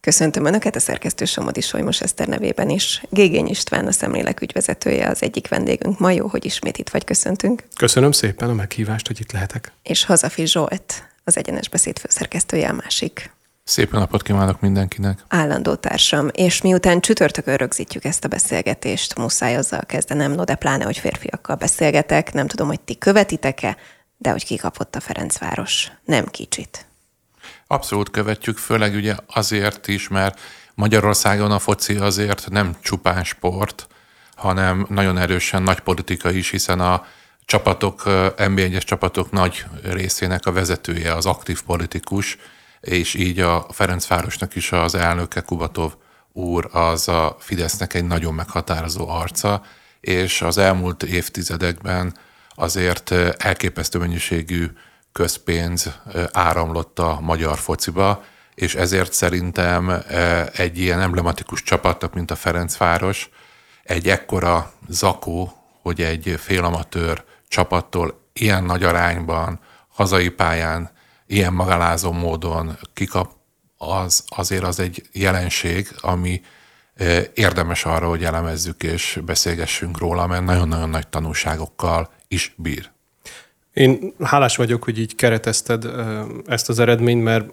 Köszöntöm Önöket a szerkesztő Somodi Solymos Eszter nevében is. Gégény István, a szemlélek ügyvezetője, az egyik vendégünk ma jó, hogy ismét itt vagy, köszöntünk. Köszönöm szépen a meghívást, hogy itt lehetek. És Hazafi Zsolt, az egyenes beszéd főszerkesztője a másik. Szép napot kívánok mindenkinek! Állandó társam, és miután csütörtökön rögzítjük ezt a beszélgetést, muszáj azzal kezdenem, no de pláne, hogy férfiakkal beszélgetek, nem tudom, hogy ti követitek-e, de hogy kikapott a Ferencváros. Nem kicsit. Abszolút követjük, főleg ugye azért is, mert Magyarországon a foci azért nem csupán sport, hanem nagyon erősen nagy politika is, hiszen a csapatok, NB1-es csapatok nagy részének a vezetője az aktív politikus, és így a Ferencvárosnak is az elnöke Kubatov úr az a Fidesznek egy nagyon meghatározó arca, és az elmúlt évtizedekben azért elképesztő mennyiségű közpénz áramlott a magyar fociba, és ezért szerintem egy ilyen emblematikus csapatnak, mint a Ferencváros, egy ekkora zakó, hogy egy félamatőr csapattól ilyen nagy arányban, hazai pályán, ilyen magalázó módon kikap, az azért az egy jelenség, ami érdemes arra, hogy elemezzük és beszélgessünk róla, mert nagyon-nagyon nagy tanulságokkal is bír. Én hálás vagyok, hogy így keretezted ezt az eredményt, mert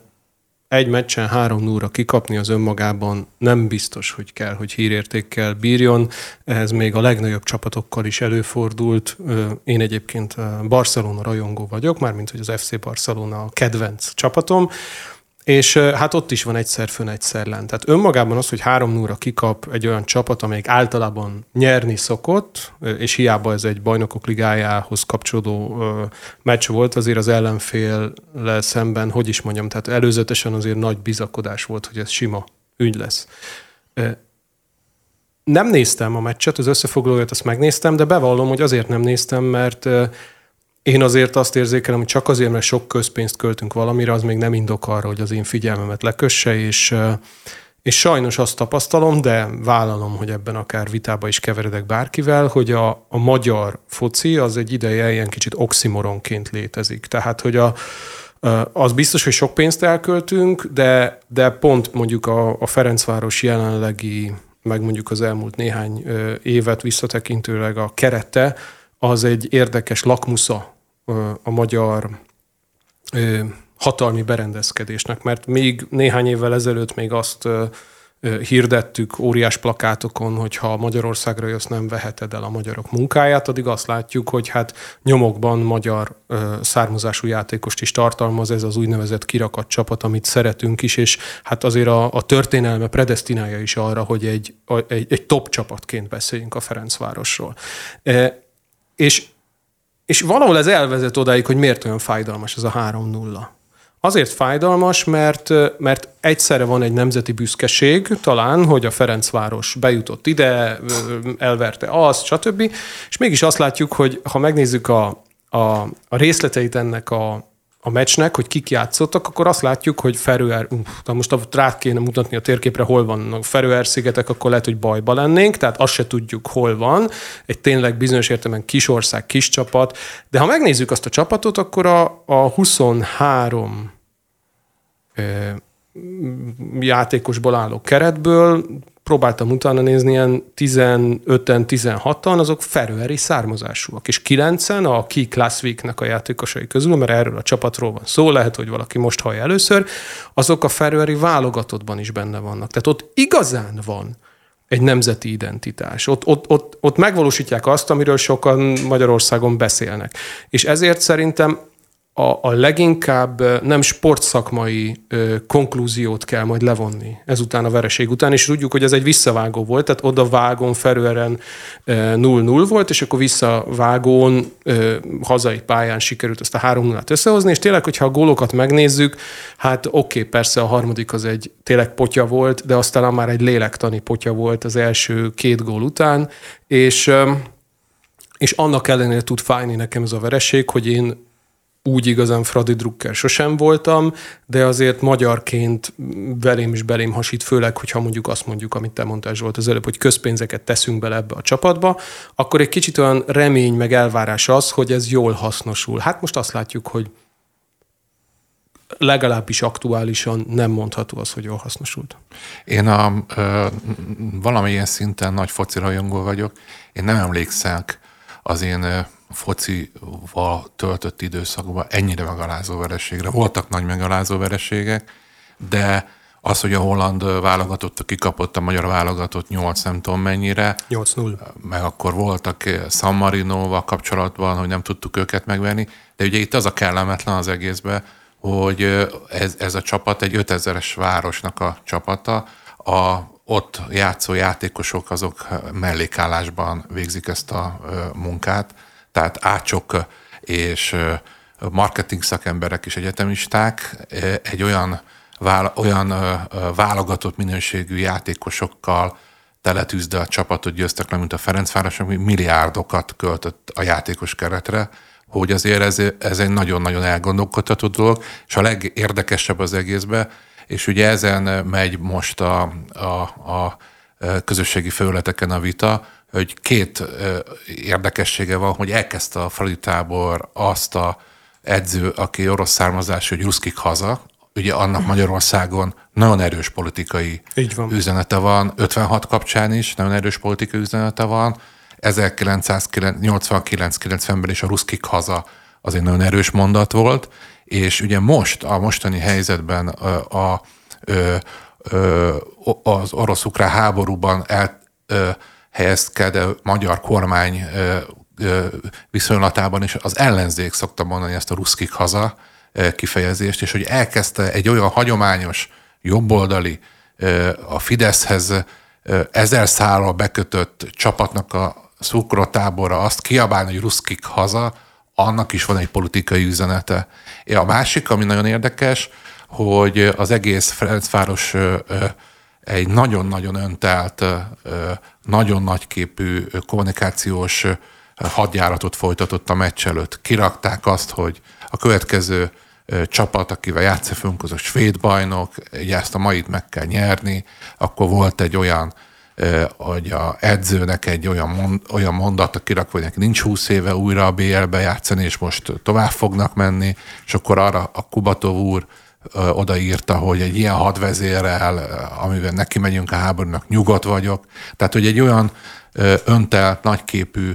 egy meccsen három núra kikapni az önmagában nem biztos, hogy kell, hogy hírértékkel bírjon. Ez még a legnagyobb csapatokkal is előfordult. Én egyébként Barcelona rajongó vagyok, mármint hogy az FC Barcelona a kedvenc csapatom. És hát ott is van egyszer fön, egyszer lent. Tehát önmagában az, hogy három núra kikap egy olyan csapat, amelyik általában nyerni szokott, és hiába ez egy bajnokok ligájához kapcsolódó meccs volt, azért az ellenfél szemben, hogy is mondjam, tehát előzetesen azért nagy bizakodás volt, hogy ez sima ügy lesz. Nem néztem a meccset, az összefoglalóját azt megnéztem, de bevallom, hogy azért nem néztem, mert én azért azt érzékelem, hogy csak azért, mert sok közpénzt költünk valamire, az még nem indok arra, hogy az én figyelmemet lekösse, és, és sajnos azt tapasztalom, de vállalom, hogy ebben akár vitába is keveredek bárkivel, hogy a, a magyar foci az egy ideje ilyen kicsit oximoronként létezik. Tehát, hogy a, az biztos, hogy sok pénzt elköltünk, de, de pont mondjuk a, a Ferencváros jelenlegi, meg mondjuk az elmúlt néhány évet visszatekintőleg a kerete, az egy érdekes lakmusza a magyar hatalmi berendezkedésnek, mert még néhány évvel ezelőtt még azt hirdettük óriás plakátokon, hogy ha Magyarországra jössz, nem veheted el a magyarok munkáját, addig azt látjuk, hogy hát nyomokban magyar származású játékost is tartalmaz ez az úgynevezett kirakat csapat, amit szeretünk is, és hát azért a, a történelme predestinálja is arra, hogy egy, egy, egy top csapatként beszéljünk a Ferencvárosról. E, és és valahol ez elvezet odáig, hogy miért olyan fájdalmas ez a 3-0. Azért fájdalmas, mert, mert egyszerre van egy nemzeti büszkeség, talán, hogy a Ferencváros bejutott ide, elverte azt, stb. És mégis azt látjuk, hogy ha megnézzük a, a, a részleteit ennek a, a meccsnek, hogy kik játszottak, akkor azt látjuk, hogy Ferőer, uh, most rá kéne mutatni a térképre, hol vannak Ferőer szigetek, akkor lehet, hogy bajba lennénk, tehát azt se tudjuk, hol van. Egy tényleg bizonyos értelemben kis ország, kis csapat. De ha megnézzük azt a csapatot, akkor a, a 23 játékosból álló keretből próbáltam utána nézni, ilyen 15-en, 16-an, azok ferőeri származásúak, és 9-en a Key Class Week-nek a játékosai közül, mert erről a csapatról van szó, lehet, hogy valaki most hallja először, azok a ferőeri válogatottban is benne vannak. Tehát ott igazán van egy nemzeti identitás. Ott, ott, ott, ott megvalósítják azt, amiről sokan Magyarországon beszélnek. És ezért szerintem a, a leginkább nem sportszakmai ö, konklúziót kell majd levonni ezután a vereség után, és tudjuk, hogy ez egy visszavágó volt, tehát oda vágón felően 0-0 volt, és akkor visszavágón ö, hazai pályán sikerült ezt a 3 0 összehozni, és tényleg, hogyha a gólokat megnézzük, hát oké, okay, persze a harmadik az egy tényleg potya volt, de aztán már egy lélektani potya volt az első két gól után, és és annak ellenére tud fájni nekem ez a vereség, hogy én úgy igazán Fradi Drucker sosem voltam, de azért magyarként belém is belém hasít, főleg, hogyha mondjuk azt mondjuk, amit te mondtál Zsolt az előbb, hogy közpénzeket teszünk bele ebbe a csapatba, akkor egy kicsit olyan remény meg elvárás az, hogy ez jól hasznosul. Hát most azt látjuk, hogy legalábbis aktuálisan nem mondható az, hogy jól hasznosult. Én a, ö, valamilyen szinten nagy foci rajongó vagyok. Én nem emlékszek az én focival töltött időszakban ennyire megalázó vereségre. Voltak nagy megalázó vereségek, de az, hogy a holland válogatott kikapott a magyar válogatott 8 nem tudom mennyire. 8-0. Meg akkor voltak San Marinoval kapcsolatban, hogy nem tudtuk őket megvenni. De ugye itt az a kellemetlen az egészben, hogy ez, ez a csapat egy 5000-es városnak a csapata, a ott játszó játékosok azok mellékállásban végzik ezt a munkát, tehát ácsok és marketing szakemberek és egyetemisták egy olyan, olyan válogatott minőségű játékosokkal teletűzde a csapatot, győztek le, mint a Ferencváros, ami milliárdokat költött a játékos keretre, hogy azért ez, ez egy nagyon-nagyon elgondolkodható dolog, és a legérdekesebb az egészben, és ugye ezen megy most a, a, a közösségi felületeken a vita, hogy két érdekessége van, hogy elkezdte a Fradi tábor azt a edző, aki orosz származású, hogy ruszkik haza, ugye annak Magyarországon nagyon erős politikai van. üzenete van, 56 kapcsán is nagyon erős politikai üzenete van, 1989-90-ben is a ruszkik haza az egy nagyon erős mondat volt, és ugye most, a mostani helyzetben a, a, a, az orosz-ukrán háborúban el, helyezkedő magyar kormány viszonylatában is az ellenzék szokta mondani ezt a ruszkik haza kifejezést, és hogy elkezdte egy olyan hagyományos jobboldali a Fideszhez ezer szállal bekötött csapatnak a szukrotábora azt kiabálni, hogy ruszkik haza, annak is van egy politikai üzenete. A másik, ami nagyon érdekes, hogy az egész Ferencváros egy nagyon-nagyon öntelt, nagyon nagyképű kommunikációs hadjáratot folytatott a meccs előtt. Kirakták azt, hogy a következő csapat, akivel játszani fogunk, az a svéd bajnok, ugye ezt a mait meg kell nyerni, akkor volt egy olyan hogy a edzőnek egy olyan, mond, olyan mondat, kirakva, hogy neki nincs 20 éve újra a BL-be játszani, és most tovább fognak menni, és akkor arra a Kubatov úr odaírta, hogy egy ilyen hadvezérrel, amivel neki megyünk a háborúnak, nyugodt vagyok. Tehát, hogy egy olyan öntelt, nagyképű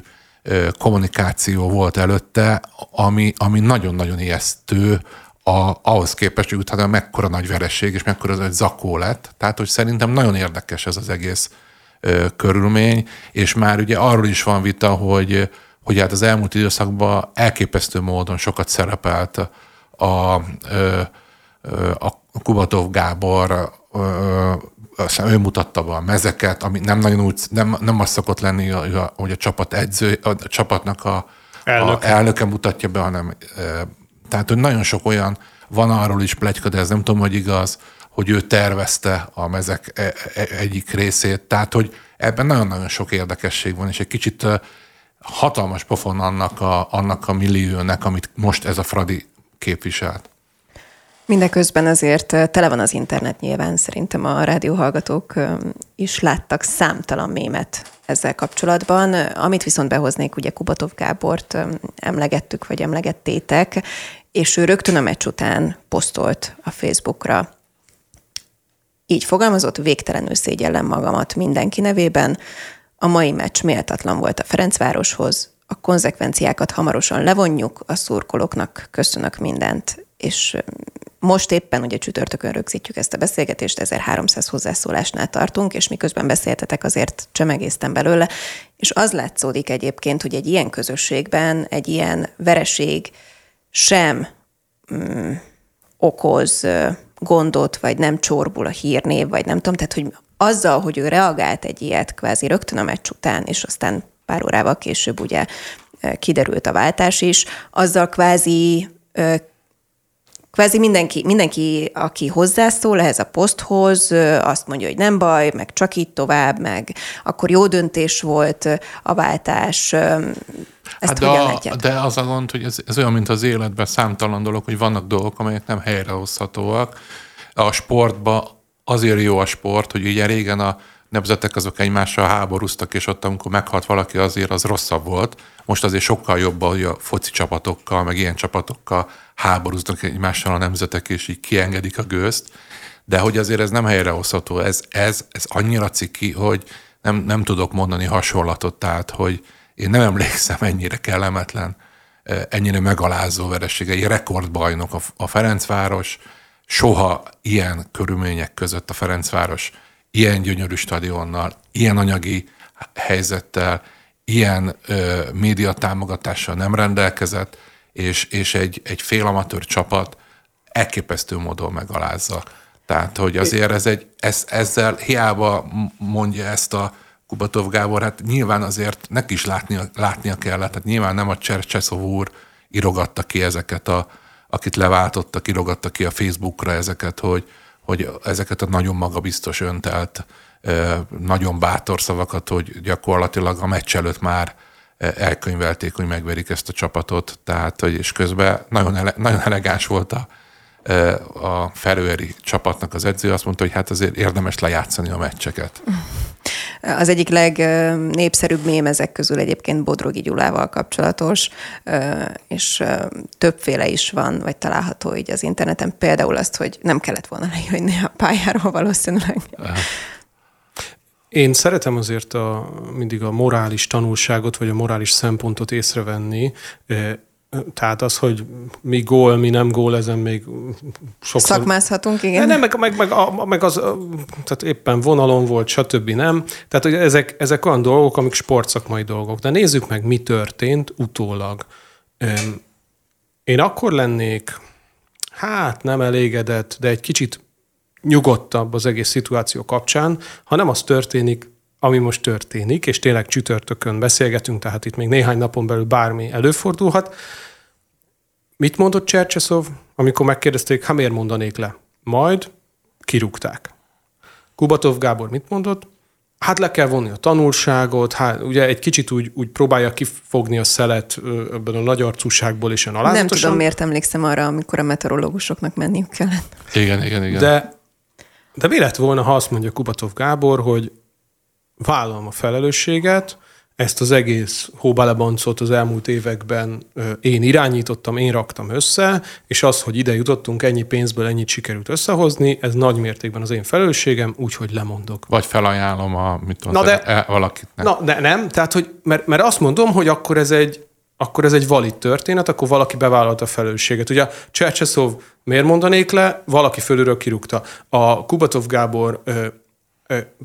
kommunikáció volt előtte, ami, ami nagyon-nagyon ijesztő a, ahhoz képest, hogy utána mekkora nagy vereség, és mekkora egy zakó lett. Tehát, hogy szerintem nagyon érdekes ez az egész ö, körülmény, és már ugye arról is van vita, hogy, hogy hát az elmúlt időszakban elképesztő módon sokat szerepelt a, ö, a Kubatov Gábor, aztán ő mutatta be a mezeket, ami nem nagyon úgy, nem, nem az szokott lenni, hogy a csapat edző, a csapatnak a, elnöke. a elnöke mutatja be, hanem tehát, hogy nagyon sok olyan van arról is plegyka, de ez nem tudom, hogy igaz, hogy ő tervezte a mezek e, e, egyik részét. Tehát, hogy ebben nagyon-nagyon sok érdekesség van, és egy kicsit hatalmas pofon annak a, annak a milliónek, amit most ez a Fradi képviselt. Mindeközben azért tele van az internet nyilván, szerintem a rádióhallgatók is láttak számtalan mémet ezzel kapcsolatban. Amit viszont behoznék, ugye Kubatov Gábort emlegettük, vagy emlegettétek, és ő rögtön a meccs után posztolt a Facebookra. Így fogalmazott, végtelenül szégyellem magamat mindenki nevében. A mai meccs méltatlan volt a Ferencvároshoz, a konzekvenciákat hamarosan levonjuk, a szurkolóknak köszönök mindent, és most éppen ugye csütörtökön rögzítjük ezt a beszélgetést, 1300 hozzászólásnál tartunk, és miközben beszéltetek, azért csemegéztem belőle, és az látszódik egyébként, hogy egy ilyen közösségben egy ilyen vereség sem mm, okoz gondot, vagy nem csorbul a hírnév, vagy nem tudom, tehát hogy azzal, hogy ő reagált egy ilyet kvázi rögtön a meccs után, és aztán pár órával később ugye kiderült a váltás is, azzal kvázi kvázi mindenki, mindenki, aki hozzászól ehhez a poszthoz, azt mondja, hogy nem baj, meg csak így tovább, meg akkor jó döntés volt a váltás. Ezt hát de, a, de az a gond, hogy ez, ez olyan, mint az életben számtalan dolog, hogy vannak dolgok, amelyek nem helyrehozhatóak. A sportban azért jó a sport, hogy ugye régen a nemzetek azok egymással háborúztak, és ott, amikor meghalt valaki, azért az rosszabb volt. Most azért sokkal jobb, hogy a foci csapatokkal, meg ilyen csapatokkal háborúznak egymással a nemzetek, és így kiengedik a gőzt. De hogy azért ez nem helyrehozható, ez, ez, ez annyira ciki, hogy nem, nem tudok mondani hasonlatot, tehát, hogy én nem emlékszem ennyire kellemetlen, ennyire megalázó vereség. Egy rekordbajnok a, a Ferencváros, soha ilyen körülmények között a Ferencváros ilyen gyönyörű stadionnal, ilyen anyagi helyzettel, ilyen ö, média támogatással nem rendelkezett, és, és egy, egy félamatőr csapat elképesztő módon megalázza. Tehát, hogy azért ez egy, ez, ezzel hiába mondja ezt a Kubatov Gábor, hát nyilván azért neki is látnia, látnia kellett, tehát nyilván nem a Csercseszov úr irogatta ki ezeket a, akit leváltottak, irogatta ki a Facebookra ezeket, hogy, hogy ezeket a nagyon magabiztos öntelt, nagyon bátor szavakat, hogy gyakorlatilag a meccs előtt már elkönyvelték, hogy megverik ezt a csapatot, tehát, hogy és közben nagyon, ele, nagyon elegáns volt a, a felőeri csapatnak az edző, azt mondta, hogy hát azért érdemes lejátszani a meccseket. Az egyik legnépszerűbb mém ezek közül egyébként Bodrogi Gyulával kapcsolatos, és többféle is van, vagy található így az interneten. Például azt, hogy nem kellett volna lejönni a pályáról valószínűleg. Én szeretem azért a, mindig a morális tanulságot, vagy a morális szempontot észrevenni. Tehát az, hogy mi gól, mi nem gól, ezen még sokszor... Szakmázhatunk, igen. Nem, meg, meg, meg, meg az, tehát éppen vonalon volt, stb. nem. Tehát hogy ezek, ezek olyan dolgok, amik sportszakmai dolgok. De nézzük meg, mi történt utólag. Én akkor lennék, hát nem elégedett, de egy kicsit nyugodtabb az egész szituáció kapcsán, ha nem az történik, ami most történik, és tényleg csütörtökön beszélgetünk, tehát itt még néhány napon belül bármi előfordulhat. Mit mondott Csercseszov, amikor megkérdezték, ha miért mondanék le? Majd kirúgták. Kubatov Gábor mit mondott? Hát le kell vonni a tanulságot, hát ugye egy kicsit úgy, úgy próbálja kifogni a szelet ebben a nagy arcúságból és a Nem tudom, miért emlékszem arra, amikor a meteorológusoknak menniük kellett. Igen, igen, igen. De, de mi lett volna, ha azt mondja Kubatov Gábor, hogy vállalom a felelősséget, ezt az egész hóbelebancot az elmúlt években én irányítottam, én raktam össze, és az, hogy ide jutottunk, ennyi pénzből ennyit sikerült összehozni, ez nagy mértékben az én felelősségem, úgyhogy lemondok. Vagy felajánlom a, mit na de, e, valakit. Nem. Na, de nem, tehát, hogy, mert, mert azt mondom, hogy akkor ez egy, akkor ez egy valid történet, akkor valaki bevállalta a felelősséget. Ugye Csercseszov miért mondanék le, valaki fölülről kirúgta. A Kubatov Gábor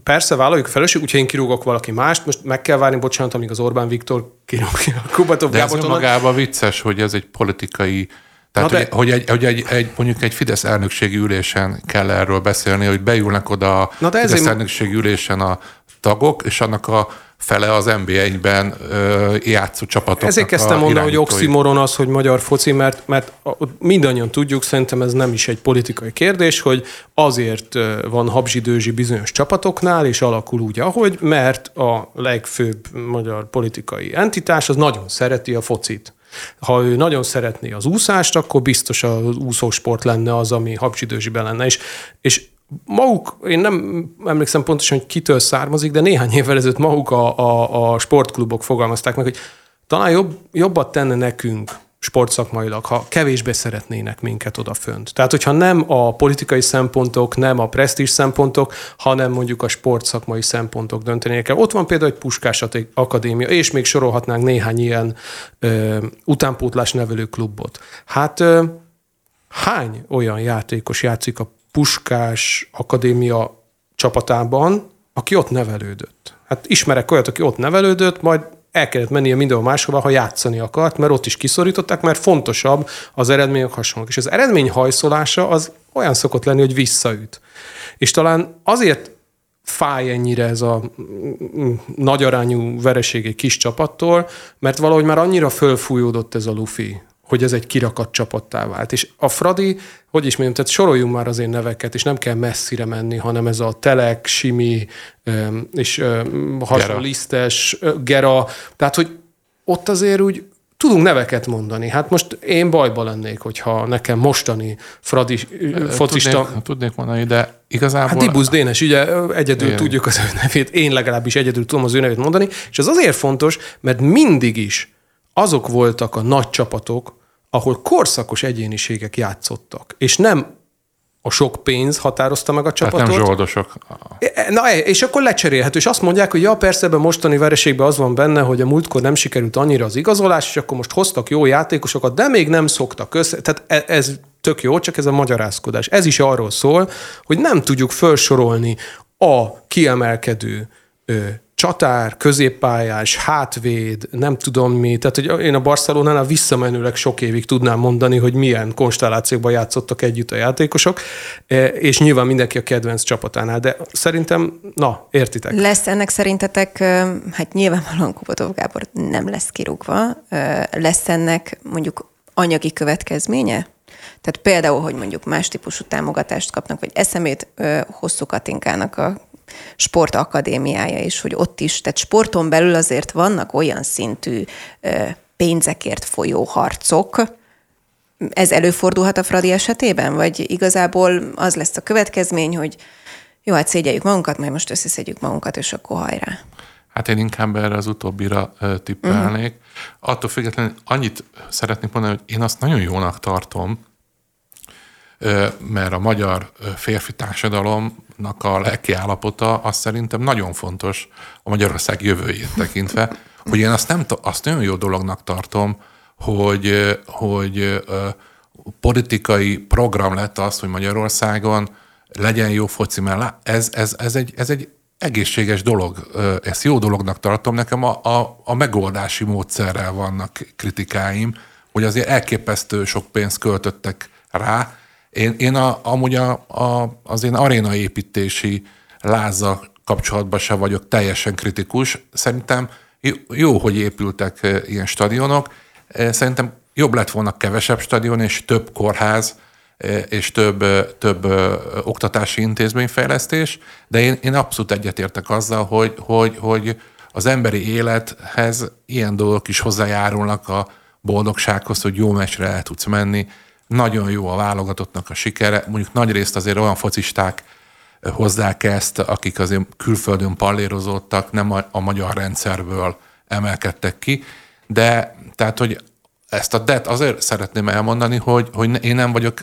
Persze vállaljuk a felelősség, úgyhogy én kirúgok valaki mást, most meg kell várni, bocsánat, amíg az Orbán Viktor kirúgja a Kubatov De Gábor. ez magában vicces, hogy ez egy politikai tehát, de... hogy, hogy, egy, hogy egy, egy, mondjuk egy Fidesz elnökségi ülésen kell erről beszélni, hogy beülnek oda a Na de Fidesz ezért... elnökségi ülésen a tagok, és annak a fele az NBA-ben játszó csapatoknak Ezért kezdtem mondani, hogy oximoron az, hogy magyar foci, mert, mert mindannyian tudjuk, szerintem ez nem is egy politikai kérdés, hogy azért van habzsidőzsi bizonyos csapatoknál, és alakul úgy, ahogy, mert a legfőbb magyar politikai entitás az nagyon szereti a focit. Ha ő nagyon szeretné az úszást, akkor biztos az úszósport lenne az, ami habzsidőzsiben lenne. És, és maguk, én nem emlékszem pontosan, hogy kitől származik, de néhány évvel ezelőtt maguk a, a, a sportklubok fogalmazták meg, hogy talán jobb, jobbat tenne nekünk sportszakmailag, ha kevésbé szeretnének minket odafönt. Tehát, hogyha nem a politikai szempontok, nem a presztízs szempontok, hanem mondjuk a sportszakmai szempontok döntenének el. Ott van például egy Puskás Akadémia, és még sorolhatnánk néhány ilyen ö, utánpótlás nevelő klubot. Hát ö, hány olyan játékos játszik a Puskás Akadémia csapatában, aki ott nevelődött. Hát ismerek olyat, aki ott nevelődött, majd el kellett mennie mindenhol máshova, ha játszani akart, mert ott is kiszorították, mert fontosabb az eredmények hasonlók. És az eredmény hajszolása az olyan szokott lenni, hogy visszaüt. És talán azért fáj ennyire ez a nagy arányú vereség egy kis csapattól, mert valahogy már annyira fölfújódott ez a lufi, hogy ez egy kirakat csapattá vált. És a Fradi, hogy is mondjam, tehát soroljunk már az én neveket, és nem kell messzire menni, hanem ez a Telek, Simi, és hasonló lisztes, Gera, tehát hogy ott azért úgy tudunk neveket mondani. Hát most én bajba lennék, hogyha nekem mostani fradi focista... Tudnék, tudnék mondani, de igazából... Hát Dibusz Dénes, ugye egyedül Igen. tudjuk az ő nevét, én legalábbis egyedül tudom az ő nevét mondani, és ez azért fontos, mert mindig is azok voltak a nagy csapatok, ahol korszakos egyéniségek játszottak, és nem a sok pénz határozta meg a csapatot. Hát nem zsoldosok. E, na, e, és akkor lecserélhető. És azt mondják, hogy ja, persze ebben mostani vereségben az van benne, hogy a múltkor nem sikerült annyira az igazolás, és akkor most hoztak jó játékosokat, de még nem szoktak össze. Tehát e, ez tök jó, csak ez a magyarázkodás. Ez is arról szól, hogy nem tudjuk felsorolni a kiemelkedő csatár, középpályás, hátvéd, nem tudom mi. Tehát, hogy én a Barcelonánál visszamenőleg sok évig tudnám mondani, hogy milyen konstellációkban játszottak együtt a játékosok, e, és nyilván mindenki a kedvenc csapatánál, de szerintem, na, értitek. Lesz ennek szerintetek, hát nyilvánvalóan Kubotov Gábor nem lesz kirúgva, lesz ennek mondjuk anyagi következménye? Tehát például, hogy mondjuk más típusú támogatást kapnak, vagy eszemét hosszú Katinkának a sportakadémiája is, hogy ott is, tehát sporton belül azért vannak olyan szintű pénzekért folyó harcok, ez előfordulhat a Fradi esetében, vagy igazából az lesz a következmény, hogy jó, hát szégyeljük magunkat, majd most összeszedjük magunkat, és akkor hajrá. Hát én inkább erre az utóbbira tippelnék. Uh-huh. Attól függetlenül annyit szeretnék mondani, hogy én azt nagyon jónak tartom, mert a magyar férfi társadalomnak a lelki állapota az szerintem nagyon fontos a Magyarország jövőjét tekintve, hogy én azt, nem, azt nagyon jó dolognak tartom, hogy, hogy politikai program lett az, hogy Magyarországon legyen jó foci, mert ez, ez, ez, egy, ez egy egészséges dolog, ezt jó dolognak tartom. Nekem a, a, a megoldási módszerrel vannak kritikáim, hogy azért elképesztő sok pénzt költöttek rá, én, én a, amúgy a, a, az én arénaépítési láza kapcsolatban se vagyok teljesen kritikus. Szerintem jó, hogy épültek ilyen stadionok. Szerintem jobb lett volna kevesebb stadion és több kórház, és több, több oktatási intézményfejlesztés, de én, én abszolút egyetértek azzal, hogy, hogy, hogy az emberi élethez ilyen dolgok is hozzájárulnak a boldogsághoz, hogy jó meccsre el tudsz menni, nagyon jó a válogatottnak a sikere. Mondjuk nagy részt azért olyan focisták hozzák ezt, akik azért külföldön pallérozódtak, nem a, magyar rendszerből emelkedtek ki, de tehát, hogy ezt a det azért szeretném elmondani, hogy, hogy én nem vagyok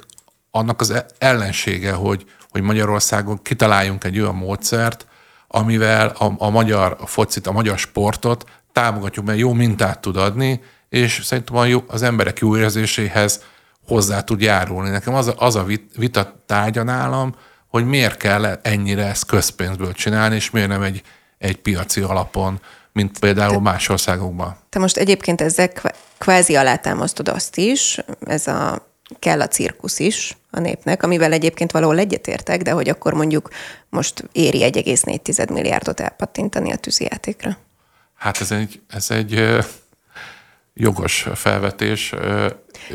annak az e-, ellensége, hogy, hogy Magyarországon kitaláljunk egy olyan módszert, amivel a, a magyar focit, a magyar sportot támogatjuk, mert jó mintát tud adni, és szerintem az emberek jó érzéséhez hozzá tud járulni. Nekem az a, az a vita tárgya nálam, hogy miért kell ennyire ezt közpénzből csinálni, és miért nem egy, egy piaci alapon, mint például te, más országokban. Te most egyébként ezzel kvázi alátámasztod azt is, ez a kell a cirkusz is a népnek, amivel egyébként valahol egyetértek, de hogy akkor mondjuk most éri 1,4 milliárdot elpattintani a tűzijátékra. Hát ez egy, ez egy jogos felvetés.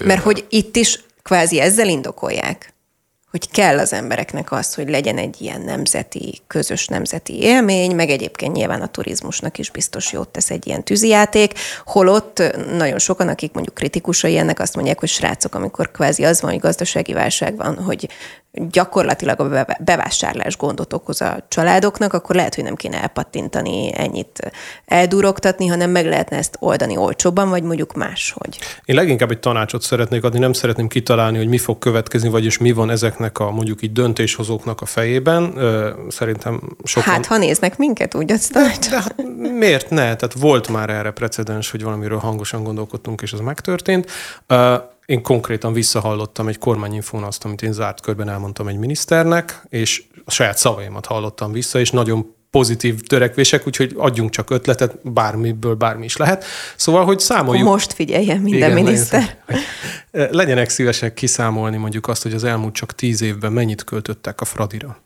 Mert hogy itt is kvázi ezzel indokolják, hogy kell az embereknek az, hogy legyen egy ilyen nemzeti, közös nemzeti élmény, meg egyébként nyilván a turizmusnak is biztos jót tesz egy ilyen tűzijáték, holott nagyon sokan, akik mondjuk kritikusai ennek azt mondják, hogy srácok, amikor kvázi az van, hogy gazdasági válság van, hogy gyakorlatilag a bevásárlás gondot okoz a családoknak, akkor lehet, hogy nem kéne elpattintani, ennyit eldurogtatni, hanem meg lehetne ezt oldani olcsóbban, vagy mondjuk máshogy. Én leginkább egy tanácsot szeretnék adni, nem szeretném kitalálni, hogy mi fog következni, vagyis mi van ezeknek a mondjuk így döntéshozóknak a fejében. Szerintem sokan... Hát, ha néznek minket, úgy azt de, de hát miért ne? Tehát volt már erre precedens, hogy valamiről hangosan gondolkodtunk, és az megtörtént. Én konkrétan visszahallottam egy kormányinfón azt, amit én zárt körben elmondtam egy miniszternek, és a saját szavaimat hallottam vissza, és nagyon pozitív törekvések, úgyhogy adjunk csak ötletet, bármiből bármi is lehet. Szóval, hogy számoljuk... Most figyeljen minden Igen, miniszter. Legyen, legyenek szívesek kiszámolni mondjuk azt, hogy az elmúlt csak tíz évben mennyit költöttek a Fradira.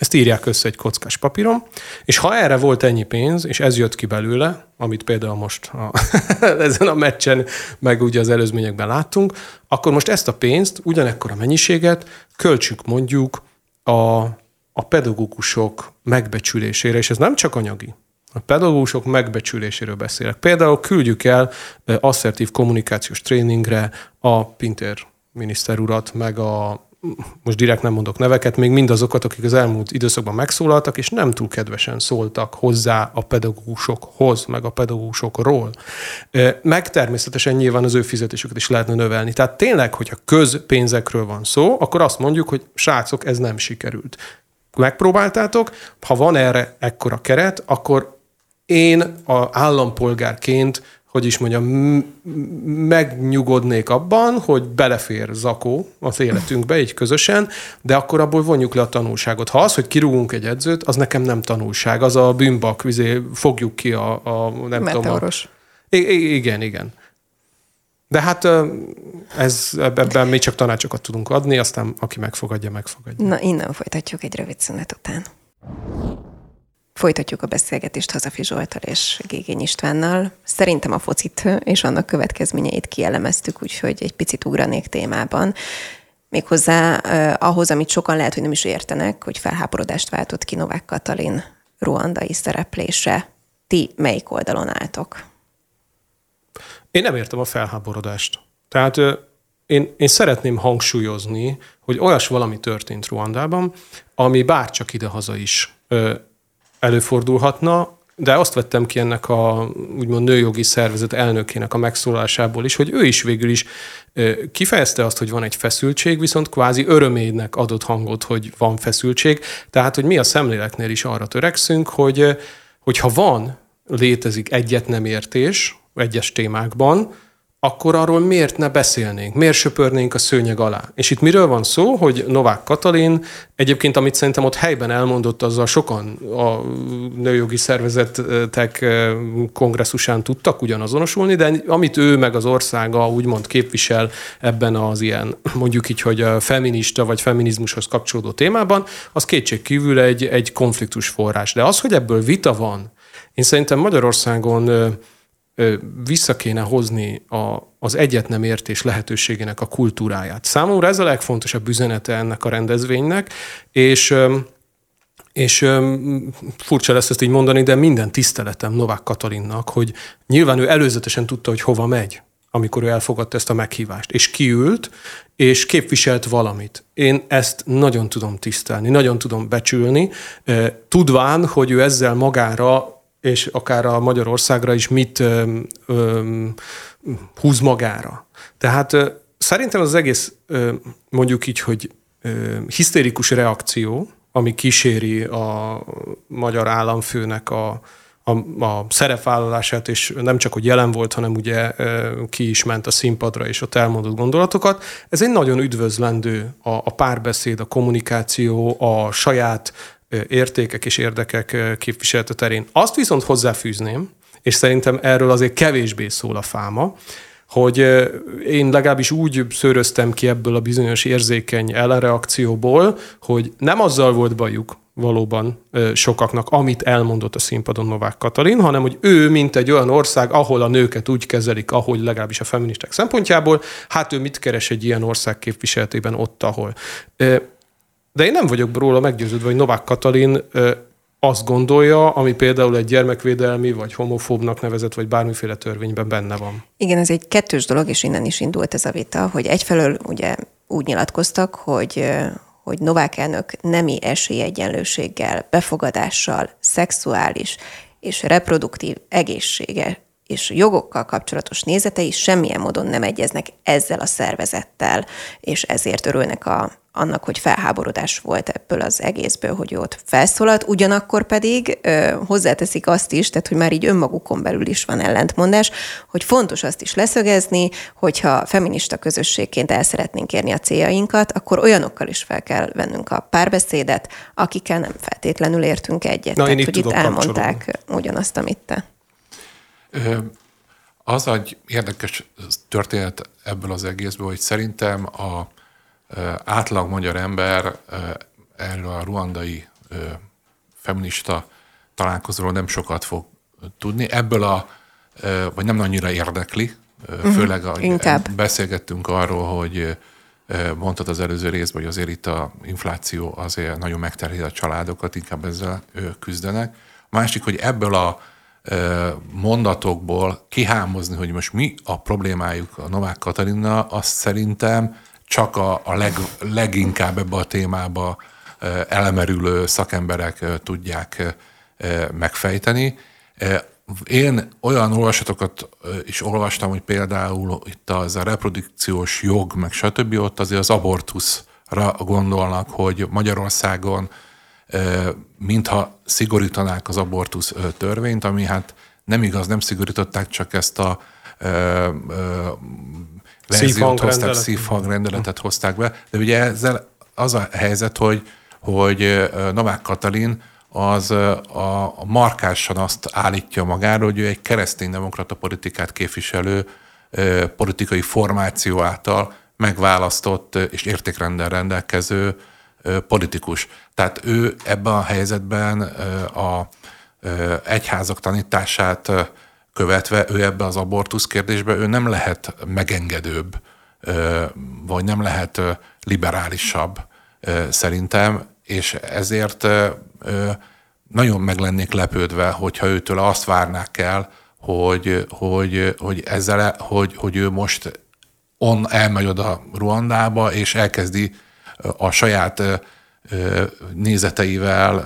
Ezt írják össze egy kockás papíron, és ha erre volt ennyi pénz, és ez jött ki belőle, amit például most a, ezen a meccsen, meg ugye az előzményekben láttunk, akkor most ezt a pénzt, ugyanekkor a mennyiséget költsük mondjuk a, a pedagógusok megbecsülésére, és ez nem csak anyagi. A pedagógusok megbecsüléséről beszélek. Például küldjük el asszertív kommunikációs tréningre a Pinter miniszter urat, meg a most direkt nem mondok neveket, még mindazokat, akik az elmúlt időszakban megszólaltak, és nem túl kedvesen szóltak hozzá a pedagógusokhoz, meg a pedagógusokról. Meg természetesen nyilván az ő fizetésüket is lehetne növelni. Tehát tényleg, hogyha közpénzekről van szó, akkor azt mondjuk, hogy srácok, ez nem sikerült. Megpróbáltátok, ha van erre ekkora keret, akkor én a állampolgárként hogy is mondjam, megnyugodnék abban, hogy belefér zakó az életünkbe, így közösen, de akkor abból vonjuk le a tanulságot. Ha az, hogy kirúgunk egy edzőt, az nekem nem tanulság, az a bűnbak, vizé, fogjuk ki a, a nem Meteoros. tudom. A... I- igen, igen. De hát ez, ebben mi csak tanácsokat tudunk adni, aztán aki megfogadja, megfogadja. Na, innen folytatjuk egy rövid szünet után. Folytatjuk a beszélgetést Hazafi Zsoltal és Gégény Istvánnal. Szerintem a focit és annak következményeit kielemeztük, úgyhogy egy picit ugranék témában. Méghozzá eh, ahhoz, amit sokan lehet, hogy nem is értenek, hogy felháborodást váltott ki Novák Katalin ruandai szereplése. Ti melyik oldalon álltok? Én nem értem a felháborodást. Tehát én, én szeretném hangsúlyozni, hogy olyas valami történt Ruandában, ami bárcsak idehaza is előfordulhatna, de azt vettem ki ennek a úgymond nőjogi szervezet elnökének a megszólásából is, hogy ő is végül is kifejezte azt, hogy van egy feszültség, viszont kvázi örömének adott hangot, hogy van feszültség. Tehát, hogy mi a szemléleknél is arra törekszünk, hogy hogyha van, létezik egyet nem értés egyes témákban, akkor arról miért ne beszélnénk, miért söpörnénk a szőnyeg alá. És itt miről van szó, hogy Novák Katalin egyébként, amit szerintem ott helyben elmondott, azzal sokan a nőjogi szervezetek eh, kongresszusán tudtak ugyanazonosulni, de amit ő meg az országa úgymond képvisel ebben az ilyen, mondjuk így, hogy a feminista vagy feminizmushoz kapcsolódó témában, az kétség kívül egy, egy konfliktus forrás. De az, hogy ebből vita van, én szerintem Magyarországon eh, vissza kéne hozni a, az egyet nem értés lehetőségének a kultúráját. Számomra ez a legfontosabb üzenete ennek a rendezvénynek, és és furcsa lesz ezt így mondani, de minden tiszteletem Novák Katalinnak, hogy nyilván ő előzetesen tudta, hogy hova megy, amikor ő elfogadta ezt a meghívást. És kiült, és képviselt valamit. Én ezt nagyon tudom tisztelni, nagyon tudom becsülni, tudván, hogy ő ezzel magára és akár a Magyarországra is mit ö, ö, húz magára. Tehát ö, szerintem az egész ö, mondjuk így, hogy ö, hisztérikus reakció, ami kíséri a magyar államfőnek a, a, a szerepvállalását, és nem csak, hogy jelen volt, hanem ugye ki is ment a színpadra, és ott elmondott gondolatokat. Ez egy nagyon üdvözlendő a, a párbeszéd, a kommunikáció, a saját értékek és érdekek képviselete terén. Azt viszont hozzáfűzném, és szerintem erről azért kevésbé szól a fáma, hogy én legalábbis úgy szőröztem ki ebből a bizonyos érzékeny ellenreakcióból, hogy nem azzal volt bajuk valóban sokaknak, amit elmondott a színpadon Novák Katalin, hanem hogy ő, mint egy olyan ország, ahol a nőket úgy kezelik, ahogy legalábbis a feministák szempontjából, hát ő mit keres egy ilyen ország képviseletében ott, ahol. De én nem vagyok róla meggyőződve, hogy Novák Katalin azt gondolja, ami például egy gyermekvédelmi, vagy homofóbnak nevezett, vagy bármiféle törvényben benne van. Igen, ez egy kettős dolog, és innen is indult ez a vita, hogy egyfelől ugye úgy nyilatkoztak, hogy hogy Novák elnök nemi esélyegyenlőséggel, befogadással, szexuális és reproduktív egészsége és jogokkal kapcsolatos nézetei semmilyen módon nem egyeznek ezzel a szervezettel, és ezért örülnek a, annak, hogy felháborodás volt ebből az egészből, hogy ott felszólalt, ugyanakkor pedig ö, hozzáteszik azt is, tehát hogy már így önmagukon belül is van ellentmondás, hogy fontos azt is leszögezni, hogyha feminista közösségként el szeretnénk érni a céljainkat, akkor olyanokkal is fel kell vennünk a párbeszédet, akikkel nem feltétlenül értünk egyet. Na, tehát, hogy itt elmondták ugyanazt, amit te. Az egy érdekes történet ebből az egészből, hogy szerintem a átlag magyar ember erről a ruandai feminista találkozóról nem sokat fog tudni. Ebből a, vagy nem annyira érdekli, uh-huh. főleg a, Inkább. beszélgettünk arról, hogy mondtad az előző részben, hogy azért itt a infláció azért nagyon megterheli a családokat, inkább ezzel küzdenek. Másik, hogy ebből a mondatokból kihámozni, hogy most mi a problémájuk a Novák Katalina, azt szerintem csak a, a leg, leginkább ebbe a témába elemerülő szakemberek tudják megfejteni. Én olyan olvasatokat is olvastam, hogy például itt az a reprodukciós jog, meg stb. ott azért az abortuszra gondolnak, hogy Magyarországon mintha szigorítanák az abortusz törvényt, ami hát nem igaz, nem szigorították, csak ezt a verziót hozták, szívhangrendeletet hozták be. De ugye ezzel az a helyzet, hogy, hogy Novák Katalin az a, a markásan azt állítja magáról, hogy ő egy kereszténydemokrata politikát képviselő politikai formáció által megválasztott és értékrendel rendelkező politikus. Tehát ő ebben a helyzetben a egyházak tanítását követve, ő ebbe az abortusz kérdésbe, ő nem lehet megengedőbb, vagy nem lehet liberálisabb szerintem, és ezért nagyon meg lennék lepődve, hogyha őtől azt várnák el, hogy, hogy, hogy, ezzel, hogy, hogy ő most on elmegy oda Ruandába, és elkezdi a saját nézeteivel,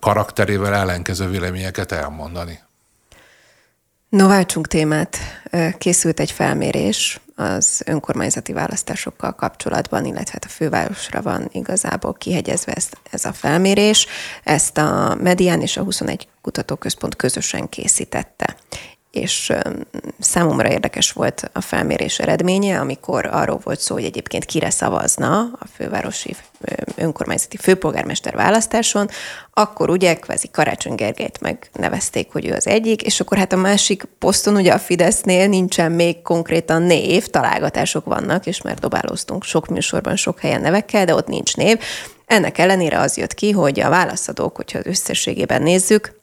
karakterével ellenkező véleményeket elmondani. No, váltsunk témát. Készült egy felmérés az önkormányzati választásokkal kapcsolatban, illetve hát a fővárosra van igazából kihegyezve ez, ez a felmérés. Ezt a Medián és a 21 Kutatóközpont közösen készítette és számomra érdekes volt a felmérés eredménye, amikor arról volt szó, hogy egyébként kire szavazna a fővárosi önkormányzati főpolgármester választáson, akkor ugye kvázi Karácsony Gergelyt megnevezték, hogy ő az egyik, és akkor hát a másik poszton ugye a Fidesznél nincsen még konkrétan név, találgatások vannak, és már dobálóztunk sok műsorban, sok helyen nevekkel, de ott nincs név. Ennek ellenére az jött ki, hogy a válaszadók, hogyha összességében nézzük,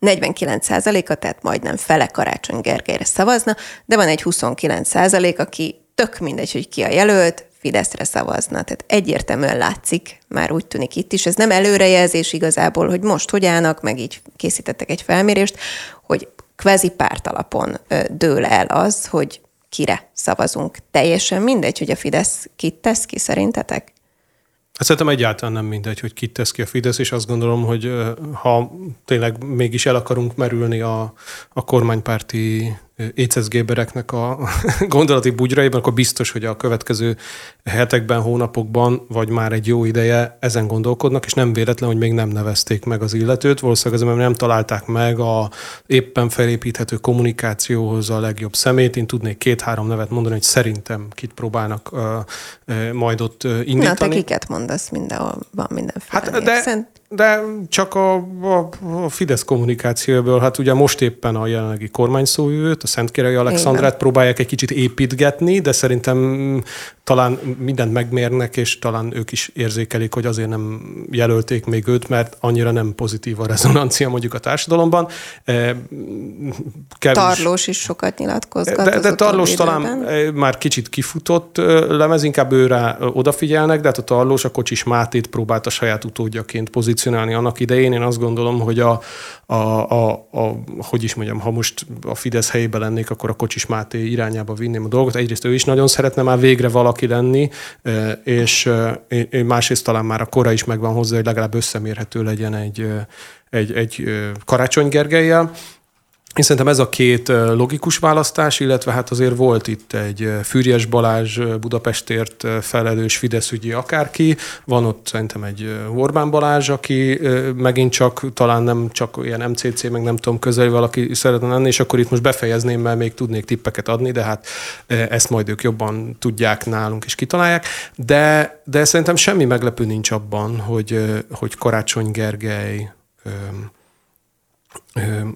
49%-a, tehát majdnem fele Karácsony Gergelyre szavazna, de van egy 29%, aki tök mindegy, hogy ki a jelölt, Fideszre szavazna. Tehát egyértelműen látszik, már úgy tűnik itt is, ez nem előrejelzés igazából, hogy most hogy állnak, meg így készítettek egy felmérést, hogy kvázi párt alapon dől el az, hogy kire szavazunk. Teljesen mindegy, hogy a Fidesz kit tesz ki, szerintetek? Hát szerintem egyáltalán nem mindegy, hogy kit tesz ki a Fidesz, és azt gondolom, hogy ha tényleg mégis el akarunk merülni a, a kormánypárti écezgébereknek a gondolati bugyraiban, akkor biztos, hogy a következő hetekben, hónapokban, vagy már egy jó ideje ezen gondolkodnak, és nem véletlen, hogy még nem nevezték meg az illetőt. Valószínűleg azért, mert nem találták meg a éppen felépíthető kommunikációhoz a legjobb szemét. Én tudnék két-három nevet mondani, hogy szerintem kit próbálnak uh, uh, majd ott indítani. Na, te kiket mondasz mindenhol, van mindenféle hát, de, de csak a, a, a Fidesz kommunikációból, hát ugye most éppen a jelenlegi kormányszóvőt, a Szentkérei Alexandrát Igen. próbálják egy kicsit építgetni, de szerintem talán mindent megmérnek, és talán ők is érzékelik, hogy azért nem jelölték még őt, mert annyira nem pozitív a rezonancia mondjuk a társadalomban. E, kevés... Tarlós is sokat nyilatkozgat. De, de Tarlós talán e, már kicsit kifutott lemez, inkább őre odafigyelnek, de hát a Tarlós a Kocsis Mátét próbálta saját utódjaként pozícionálni annak idején. Én azt gondolom, hogy a, a, a, a hogy is mondjam, ha most a Fidesz helyében lennék, akkor a Kocsis Máté irányába vinném a dolgot. Egyrészt ő is nagyon szeretne már végre valaki lenni, és másrészt talán már a kora is megvan hozzá, hogy legalább összemérhető legyen egy, egy, egy Karácsony Gergelyel. Én szerintem ez a két logikus választás, illetve hát azért volt itt egy Fűrjes Balázs Budapestért felelős Fidesz ügyi akárki, van ott szerintem egy Orbán Balázs, aki megint csak talán nem csak ilyen MCC, meg nem tudom közel valaki szeretne lenni, és akkor itt most befejezném, mert még tudnék tippeket adni, de hát ezt majd ők jobban tudják nálunk és kitalálják. De, de szerintem semmi meglepő nincs abban, hogy, hogy Karácsony Gergely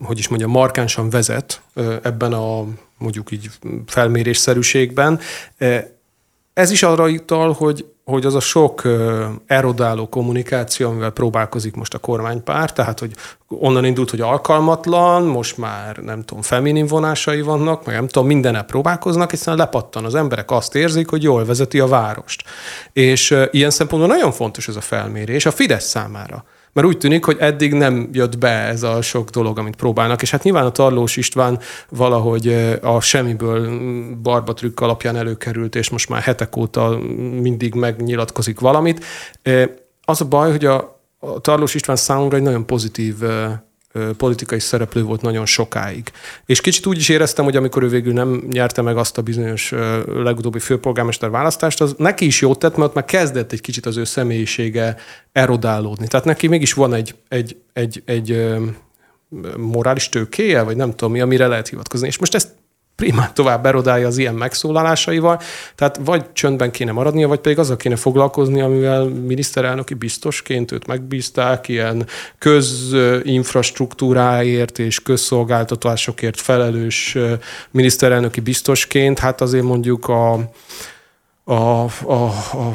hogy is mondjam, markánsan vezet ebben a mondjuk így felmérésszerűségben. Ez is arra ital, hogy, hogy az a sok erodáló kommunikáció, amivel próbálkozik most a kormánypár, tehát hogy onnan indult, hogy alkalmatlan, most már nem tudom, feminin vonásai vannak, meg nem tudom, mindennel próbálkoznak, hiszen lepattan. Az emberek azt érzik, hogy jól vezeti a várost. És ilyen szempontból nagyon fontos ez a felmérés a Fidesz számára Mert úgy tűnik, hogy eddig nem jött be ez a sok dolog, amit próbálnak. És hát nyilván a Tarlós István valahogy a semmiből barbatrükk alapján előkerült, és most már hetek óta mindig megnyilatkozik valamit. Az a baj, hogy a, a Tarlós István számomra egy nagyon pozitív politikai szereplő volt nagyon sokáig. És kicsit úgy is éreztem, hogy amikor ő végül nem nyerte meg azt a bizonyos legutóbbi főpolgármester választást, az neki is jót tett, mert már kezdett egy kicsit az ő személyisége erodálódni. Tehát neki mégis van egy, egy, egy, egy morális tőkéje, vagy nem tudom mi, amire lehet hivatkozni. És most ezt primát tovább erodálja az ilyen megszólálásaival. Tehát vagy csöndben kéne maradnia, vagy pedig azzal kéne foglalkozni, amivel miniszterelnöki biztosként őt megbízták, ilyen közinfrastruktúráért és közszolgáltatásokért felelős miniszterelnöki biztosként. Hát azért mondjuk a, a, a, a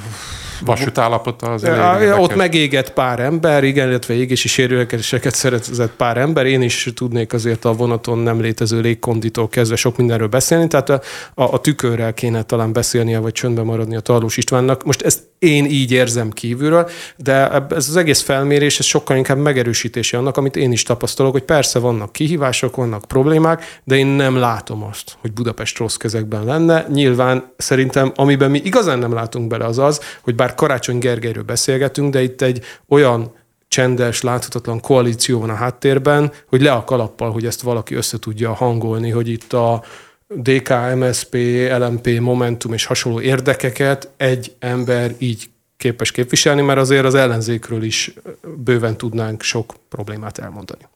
vasút állapota az elég Ott megégett pár ember, igen, illetve égési sérüléseket szerezett pár ember. Én is tudnék azért a vonaton nem létező légkonditól kezdve sok mindenről beszélni, tehát a, a, a tükörrel kéne talán beszélnie, vagy csöndben maradni a Tarlós Istvánnak. Most ezt én így érzem kívülről, de ez az egész felmérés, ez sokkal inkább megerősítése annak, amit én is tapasztalok, hogy persze vannak kihívások, vannak problémák, de én nem látom azt, hogy Budapest rossz kezekben lenne. Nyilván szerintem, amiben mi igazán nem látunk bele, az az, hogy bár Karácsony Gergelyről beszélgetünk, de itt egy olyan csendes, láthatatlan koalíció van a háttérben, hogy le a kalappal, hogy ezt valaki össze tudja hangolni, hogy itt a DK, MSP, LMP, Momentum és hasonló érdekeket egy ember így képes képviselni, mert azért az ellenzékről is bőven tudnánk sok problémát elmondani.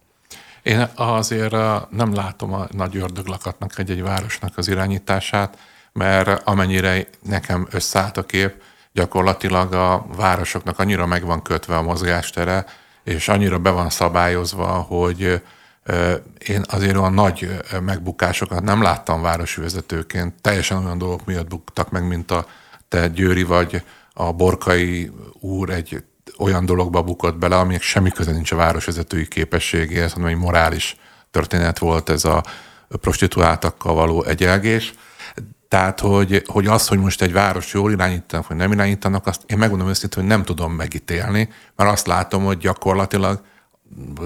Én azért nem látom a nagy ördöglakatnak egy-egy városnak az irányítását, mert amennyire nekem összeállt a kép, gyakorlatilag a városoknak annyira meg van kötve a mozgástere, és annyira be van szabályozva, hogy én azért olyan nagy megbukásokat nem láttam városi vezetőként. Teljesen olyan dolgok miatt buktak meg, mint a te Győri vagy a Borkai úr egy olyan dologba bukott bele, ami semmi köze nincs a városvezetői képességéhez, hanem egy morális történet volt ez a prostituáltakkal való egyelgés. Tehát, hogy, hogy az, hogy most egy város jól irányítanak, vagy nem irányítanak, azt én megmondom őszintén, hogy nem tudom megítélni, mert azt látom, hogy gyakorlatilag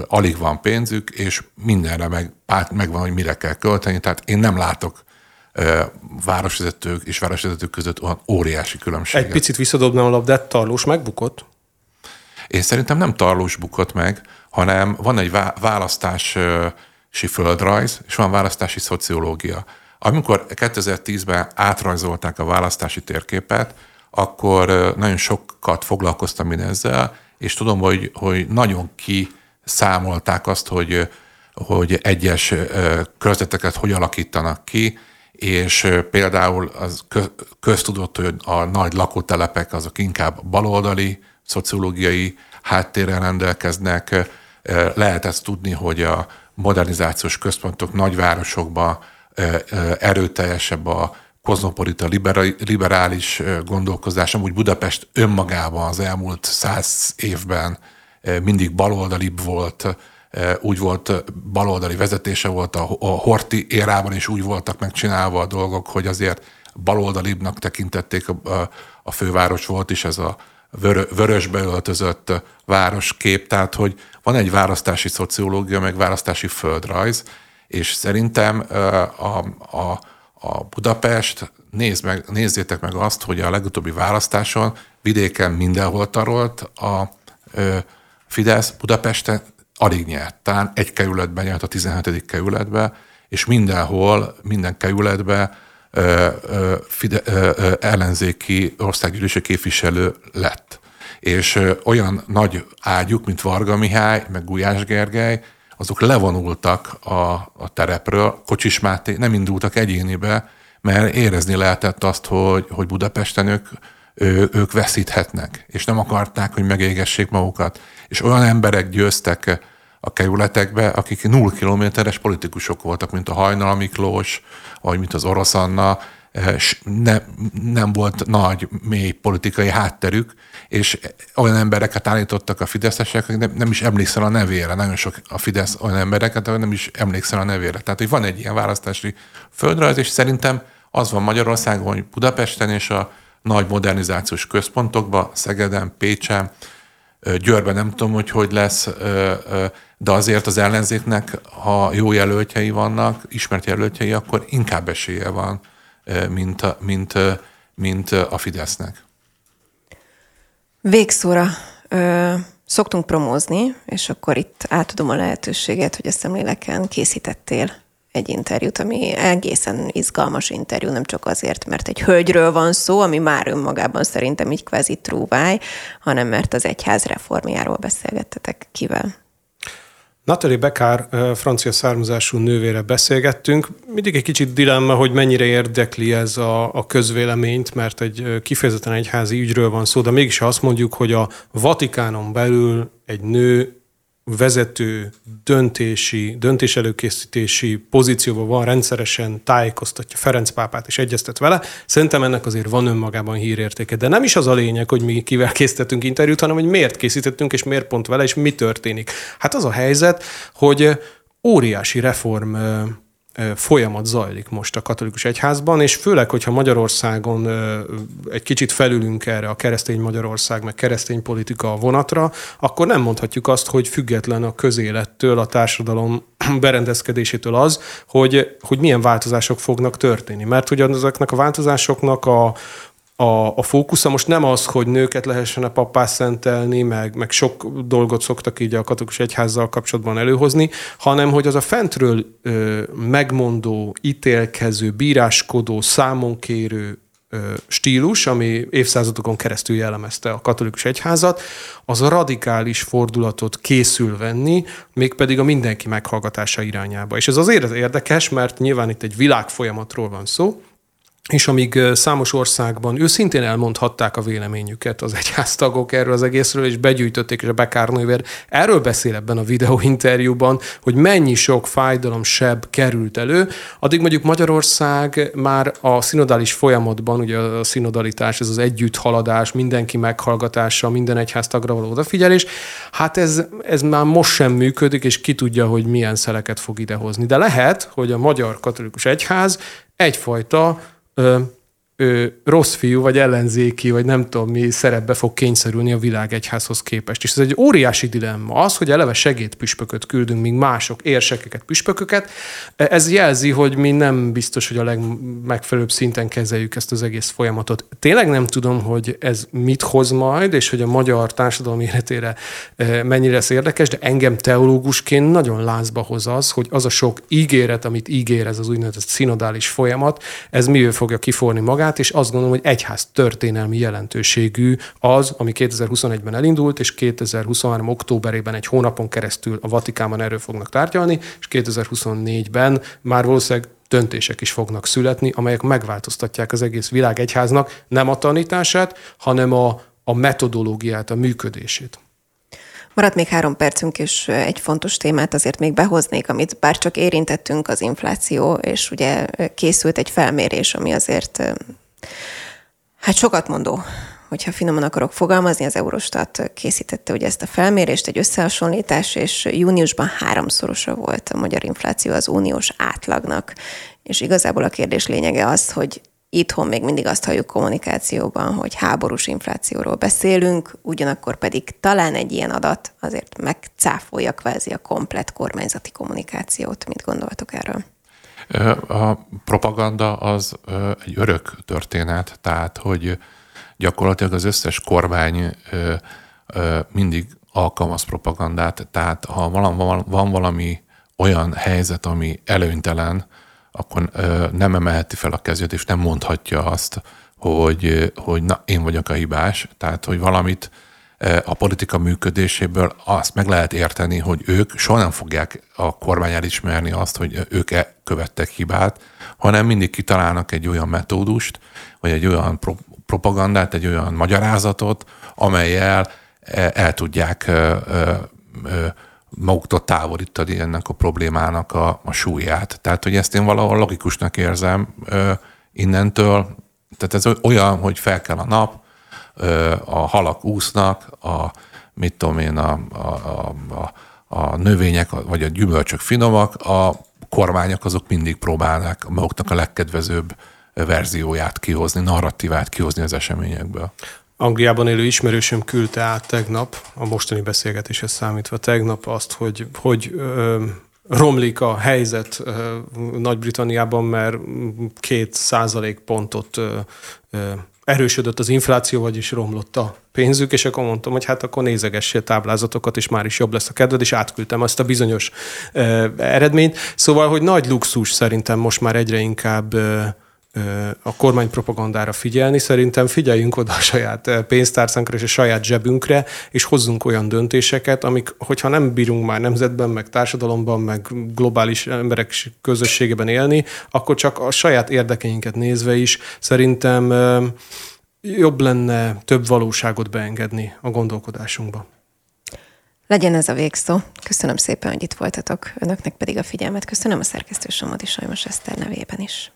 alig van pénzük, és mindenre meg, megvan, hogy mire kell költeni. Tehát én nem látok városvezetők és városvezetők között olyan óriási különbséget. Egy picit visszadobnám a labdát, Tarlós megbukott? Én szerintem nem Tarlós bukott meg, hanem van egy választási földrajz, és van választási szociológia. Amikor 2010-ben átrajzolták a választási térképet, akkor nagyon sokat foglalkoztam én ezzel, és tudom, hogy, hogy nagyon kiszámolták azt, hogy, hogy egyes körzeteket hogy alakítanak ki, és például az köztudott, hogy a nagy lakótelepek azok inkább baloldali, szociológiai háttérrel rendelkeznek. Lehet ezt tudni, hogy a modernizációs központok nagyvárosokban erőteljesebb a kozmopolita liberális gondolkozás, amúgy Budapest önmagában az elmúlt száz évben mindig baloldalibb volt, úgy volt, baloldali vezetése volt a, a Horti érában is úgy voltak megcsinálva a dolgok, hogy azért baloldalibbnak tekintették a, a, a főváros volt is ez a vörö, vörösbe öltözött városkép, tehát hogy van egy választási szociológia, meg választási földrajz, és szerintem a, a, a Budapest, nézd meg, nézzétek meg azt, hogy a legutóbbi választáson vidéken mindenhol tarolt a ö, Fidesz, Budapesten alig nyert. Talán egy kerületben nyert a 17. kerületbe, és mindenhol, minden kerületben ö, ö, fide, ö, ö, ellenzéki országgyűlési képviselő lett. És ö, olyan nagy ágyuk, mint Varga Mihály, meg Gulyás Gergely, azok levonultak a, a terepről, Kocsis Máté nem indultak egyénibe, mert érezni lehetett azt, hogy, hogy Budapesten ők, ők veszíthetnek, és nem akarták, hogy megégessék magukat. És olyan emberek győztek a kerületekbe, akik null kilométeres politikusok voltak, mint a Hajnal Miklós, vagy mint az Orosz Anna, ne, nem volt nagy, mély politikai hátterük, és olyan embereket állítottak a fideszesek, akik nem, nem is emlékszel a nevére. Nagyon sok a Fidesz olyan embereket, nem is emlékszel a nevére. Tehát, hogy van egy ilyen választási földrajz, és szerintem az van Magyarországon, hogy Budapesten és a nagy modernizációs központokban, Szegeden, Pécsen, Győrben nem tudom, hogy hogy lesz, de azért az ellenzéknek, ha jó jelöltjei vannak, ismert jelöltjei, akkor inkább esélye van, mint a, mint, mint a Fidesznek. Végszóra ö, szoktunk promózni, és akkor itt átadom a lehetőséget, hogy a szemléleken készítettél egy interjút, ami egészen izgalmas interjú, nem csak azért, mert egy hölgyről van szó, ami már önmagában szerintem így kvázi trúváj, hanem mert az egyház reformjáról beszélgettetek kivel. Natalie Beckár francia származású nővére beszélgettünk. Mindig egy kicsit dilemma, hogy mennyire érdekli ez a, a közvéleményt, mert egy kifejezetten egyházi ügyről van szó, de mégis azt mondjuk, hogy a Vatikánon belül egy nő vezető döntési, döntés előkészítési pozícióban van, rendszeresen tájékoztatja Ferenc pápát és egyeztet vele. Szerintem ennek azért van önmagában hírértéke. De nem is az a lényeg, hogy mi kivel készítettünk interjút, hanem hogy miért készítettünk, és miért pont vele, és mi történik. Hát az a helyzet, hogy óriási reform folyamat zajlik most a katolikus egyházban, és főleg, hogyha Magyarországon egy kicsit felülünk erre a keresztény Magyarország, meg keresztény politika vonatra, akkor nem mondhatjuk azt, hogy független a közélettől, a társadalom berendezkedésétől az, hogy, hogy milyen változások fognak történni. Mert hogy ezeknek a változásoknak a, a, a fókusza most nem az, hogy nőket lehessen a papá szentelni, meg, meg sok dolgot szoktak így a katolikus egyházzal kapcsolatban előhozni, hanem hogy az a fentről ö, megmondó, ítélkező, bíráskodó, számonkérő ö, stílus, ami évszázadokon keresztül jellemezte a katolikus egyházat, az a radikális fordulatot készül venni, mégpedig a mindenki meghallgatása irányába. És ez azért érdekes, mert nyilván itt egy világfolyamatról van szó, és amíg számos országban őszintén elmondhatták a véleményüket az egyháztagok erről az egészről, és begyűjtötték, és a Bekárnővér erről beszél ebben a videóinterjúban, hogy mennyi sok fájdalom seb került elő, addig mondjuk Magyarország már a szinodális folyamatban, ugye a szinodalitás, ez az együtthaladás, mindenki meghallgatása, minden egyháztagra való odafigyelés, hát ez, ez már most sem működik, és ki tudja, hogy milyen szeleket fog idehozni. De lehet, hogy a magyar katolikus egyház egyfajta ö, ö, rossz fiú, vagy ellenzéki, vagy nem tudom mi szerepbe fog kényszerülni a világ egyházhoz képest. És ez egy óriási dilemma. Az, hogy eleve segédpüspököt küldünk, míg mások érsekeket, püspököket, ez jelzi, hogy mi nem biztos, hogy a legmegfelelőbb szinten kezeljük ezt az egész folyamatot. Tényleg nem tudom, hogy ez mit hoz majd, és hogy a magyar társadalom életére mennyire lesz érdekes, de engem teológusként nagyon lázba hoz az, hogy az a sok ígéret, amit ígér ez az úgynevezett szinodális folyamat, ez mivel fogja kiforni magát, magát, és azt gondolom, hogy egyház történelmi jelentőségű az, ami 2021-ben elindult, és 2023. októberében egy hónapon keresztül a Vatikánban erről fognak tárgyalni, és 2024-ben már valószínűleg döntések is fognak születni, amelyek megváltoztatják az egész világ egyháznak nem a tanítását, hanem a, a metodológiát, a működését. Maradt még három percünk, és egy fontos témát azért még behoznék, amit bár csak érintettünk, az infláció, és ugye készült egy felmérés, ami azért hát sokat mondó, hogyha finoman akarok fogalmazni, az Eurostat készítette ugye ezt a felmérést, egy összehasonlítás, és júniusban háromszorosa volt a magyar infláció az uniós átlagnak. És igazából a kérdés lényege az, hogy Itthon még mindig azt halljuk kommunikációban, hogy háborús inflációról beszélünk, ugyanakkor pedig talán egy ilyen adat azért megcáfolja kvázi a komplet kormányzati kommunikációt. Mit gondoltok erről? A propaganda az egy örök történet, tehát hogy gyakorlatilag az összes kormány mindig alkalmaz propagandát, tehát ha van valami olyan helyzet, ami előnytelen, akkor nem emelheti fel a kezét, és nem mondhatja azt, hogy, hogy na, én vagyok a hibás. Tehát, hogy valamit a politika működéséből azt meg lehet érteni, hogy ők soha nem fogják a kormány elismerni azt, hogy ők -e követtek hibát, hanem mindig kitalálnak egy olyan metódust, vagy egy olyan pro- propagandát, egy olyan magyarázatot, amelyel el tudják maguktól távolítani ennek a problémának a, a súlyát. Tehát, hogy ezt én valahol logikusnak érzem ö, innentől. Tehát ez olyan, hogy fel kell a nap, ö, a halak úsznak, a, mit tudom én, a, a, a, a, a növények vagy a gyümölcsök finomak, a kormányok azok mindig próbálnak maguknak a legkedvezőbb verzióját kihozni, narratívát kihozni az eseményekből. Angliában élő ismerősöm küldte át tegnap, a mostani beszélgetéshez számítva tegnap azt, hogy, hogy ö, romlik a helyzet ö, Nagy-Britanniában, mert két százalék pontot ö, ö, erősödött az infláció, vagyis romlott a pénzük, és akkor mondtam, hogy hát akkor nézegessél táblázatokat, és már is jobb lesz a kedved, és átküldtem azt a bizonyos ö, eredményt. Szóval, hogy nagy luxus szerintem most már egyre inkább ö, a kormány propagandára figyelni. Szerintem figyeljünk oda a saját pénztárcánkra és a saját zsebünkre, és hozzunk olyan döntéseket, amik, hogyha nem bírunk már nemzetben, meg társadalomban, meg globális emberek közösségében élni, akkor csak a saját érdekeinket nézve is szerintem jobb lenne több valóságot beengedni a gondolkodásunkba. Legyen ez a végszó. Köszönöm szépen, hogy itt voltatok. Önöknek pedig a figyelmet. Köszönöm a szerkesztő Somodi Sajmos Eszter nevében is.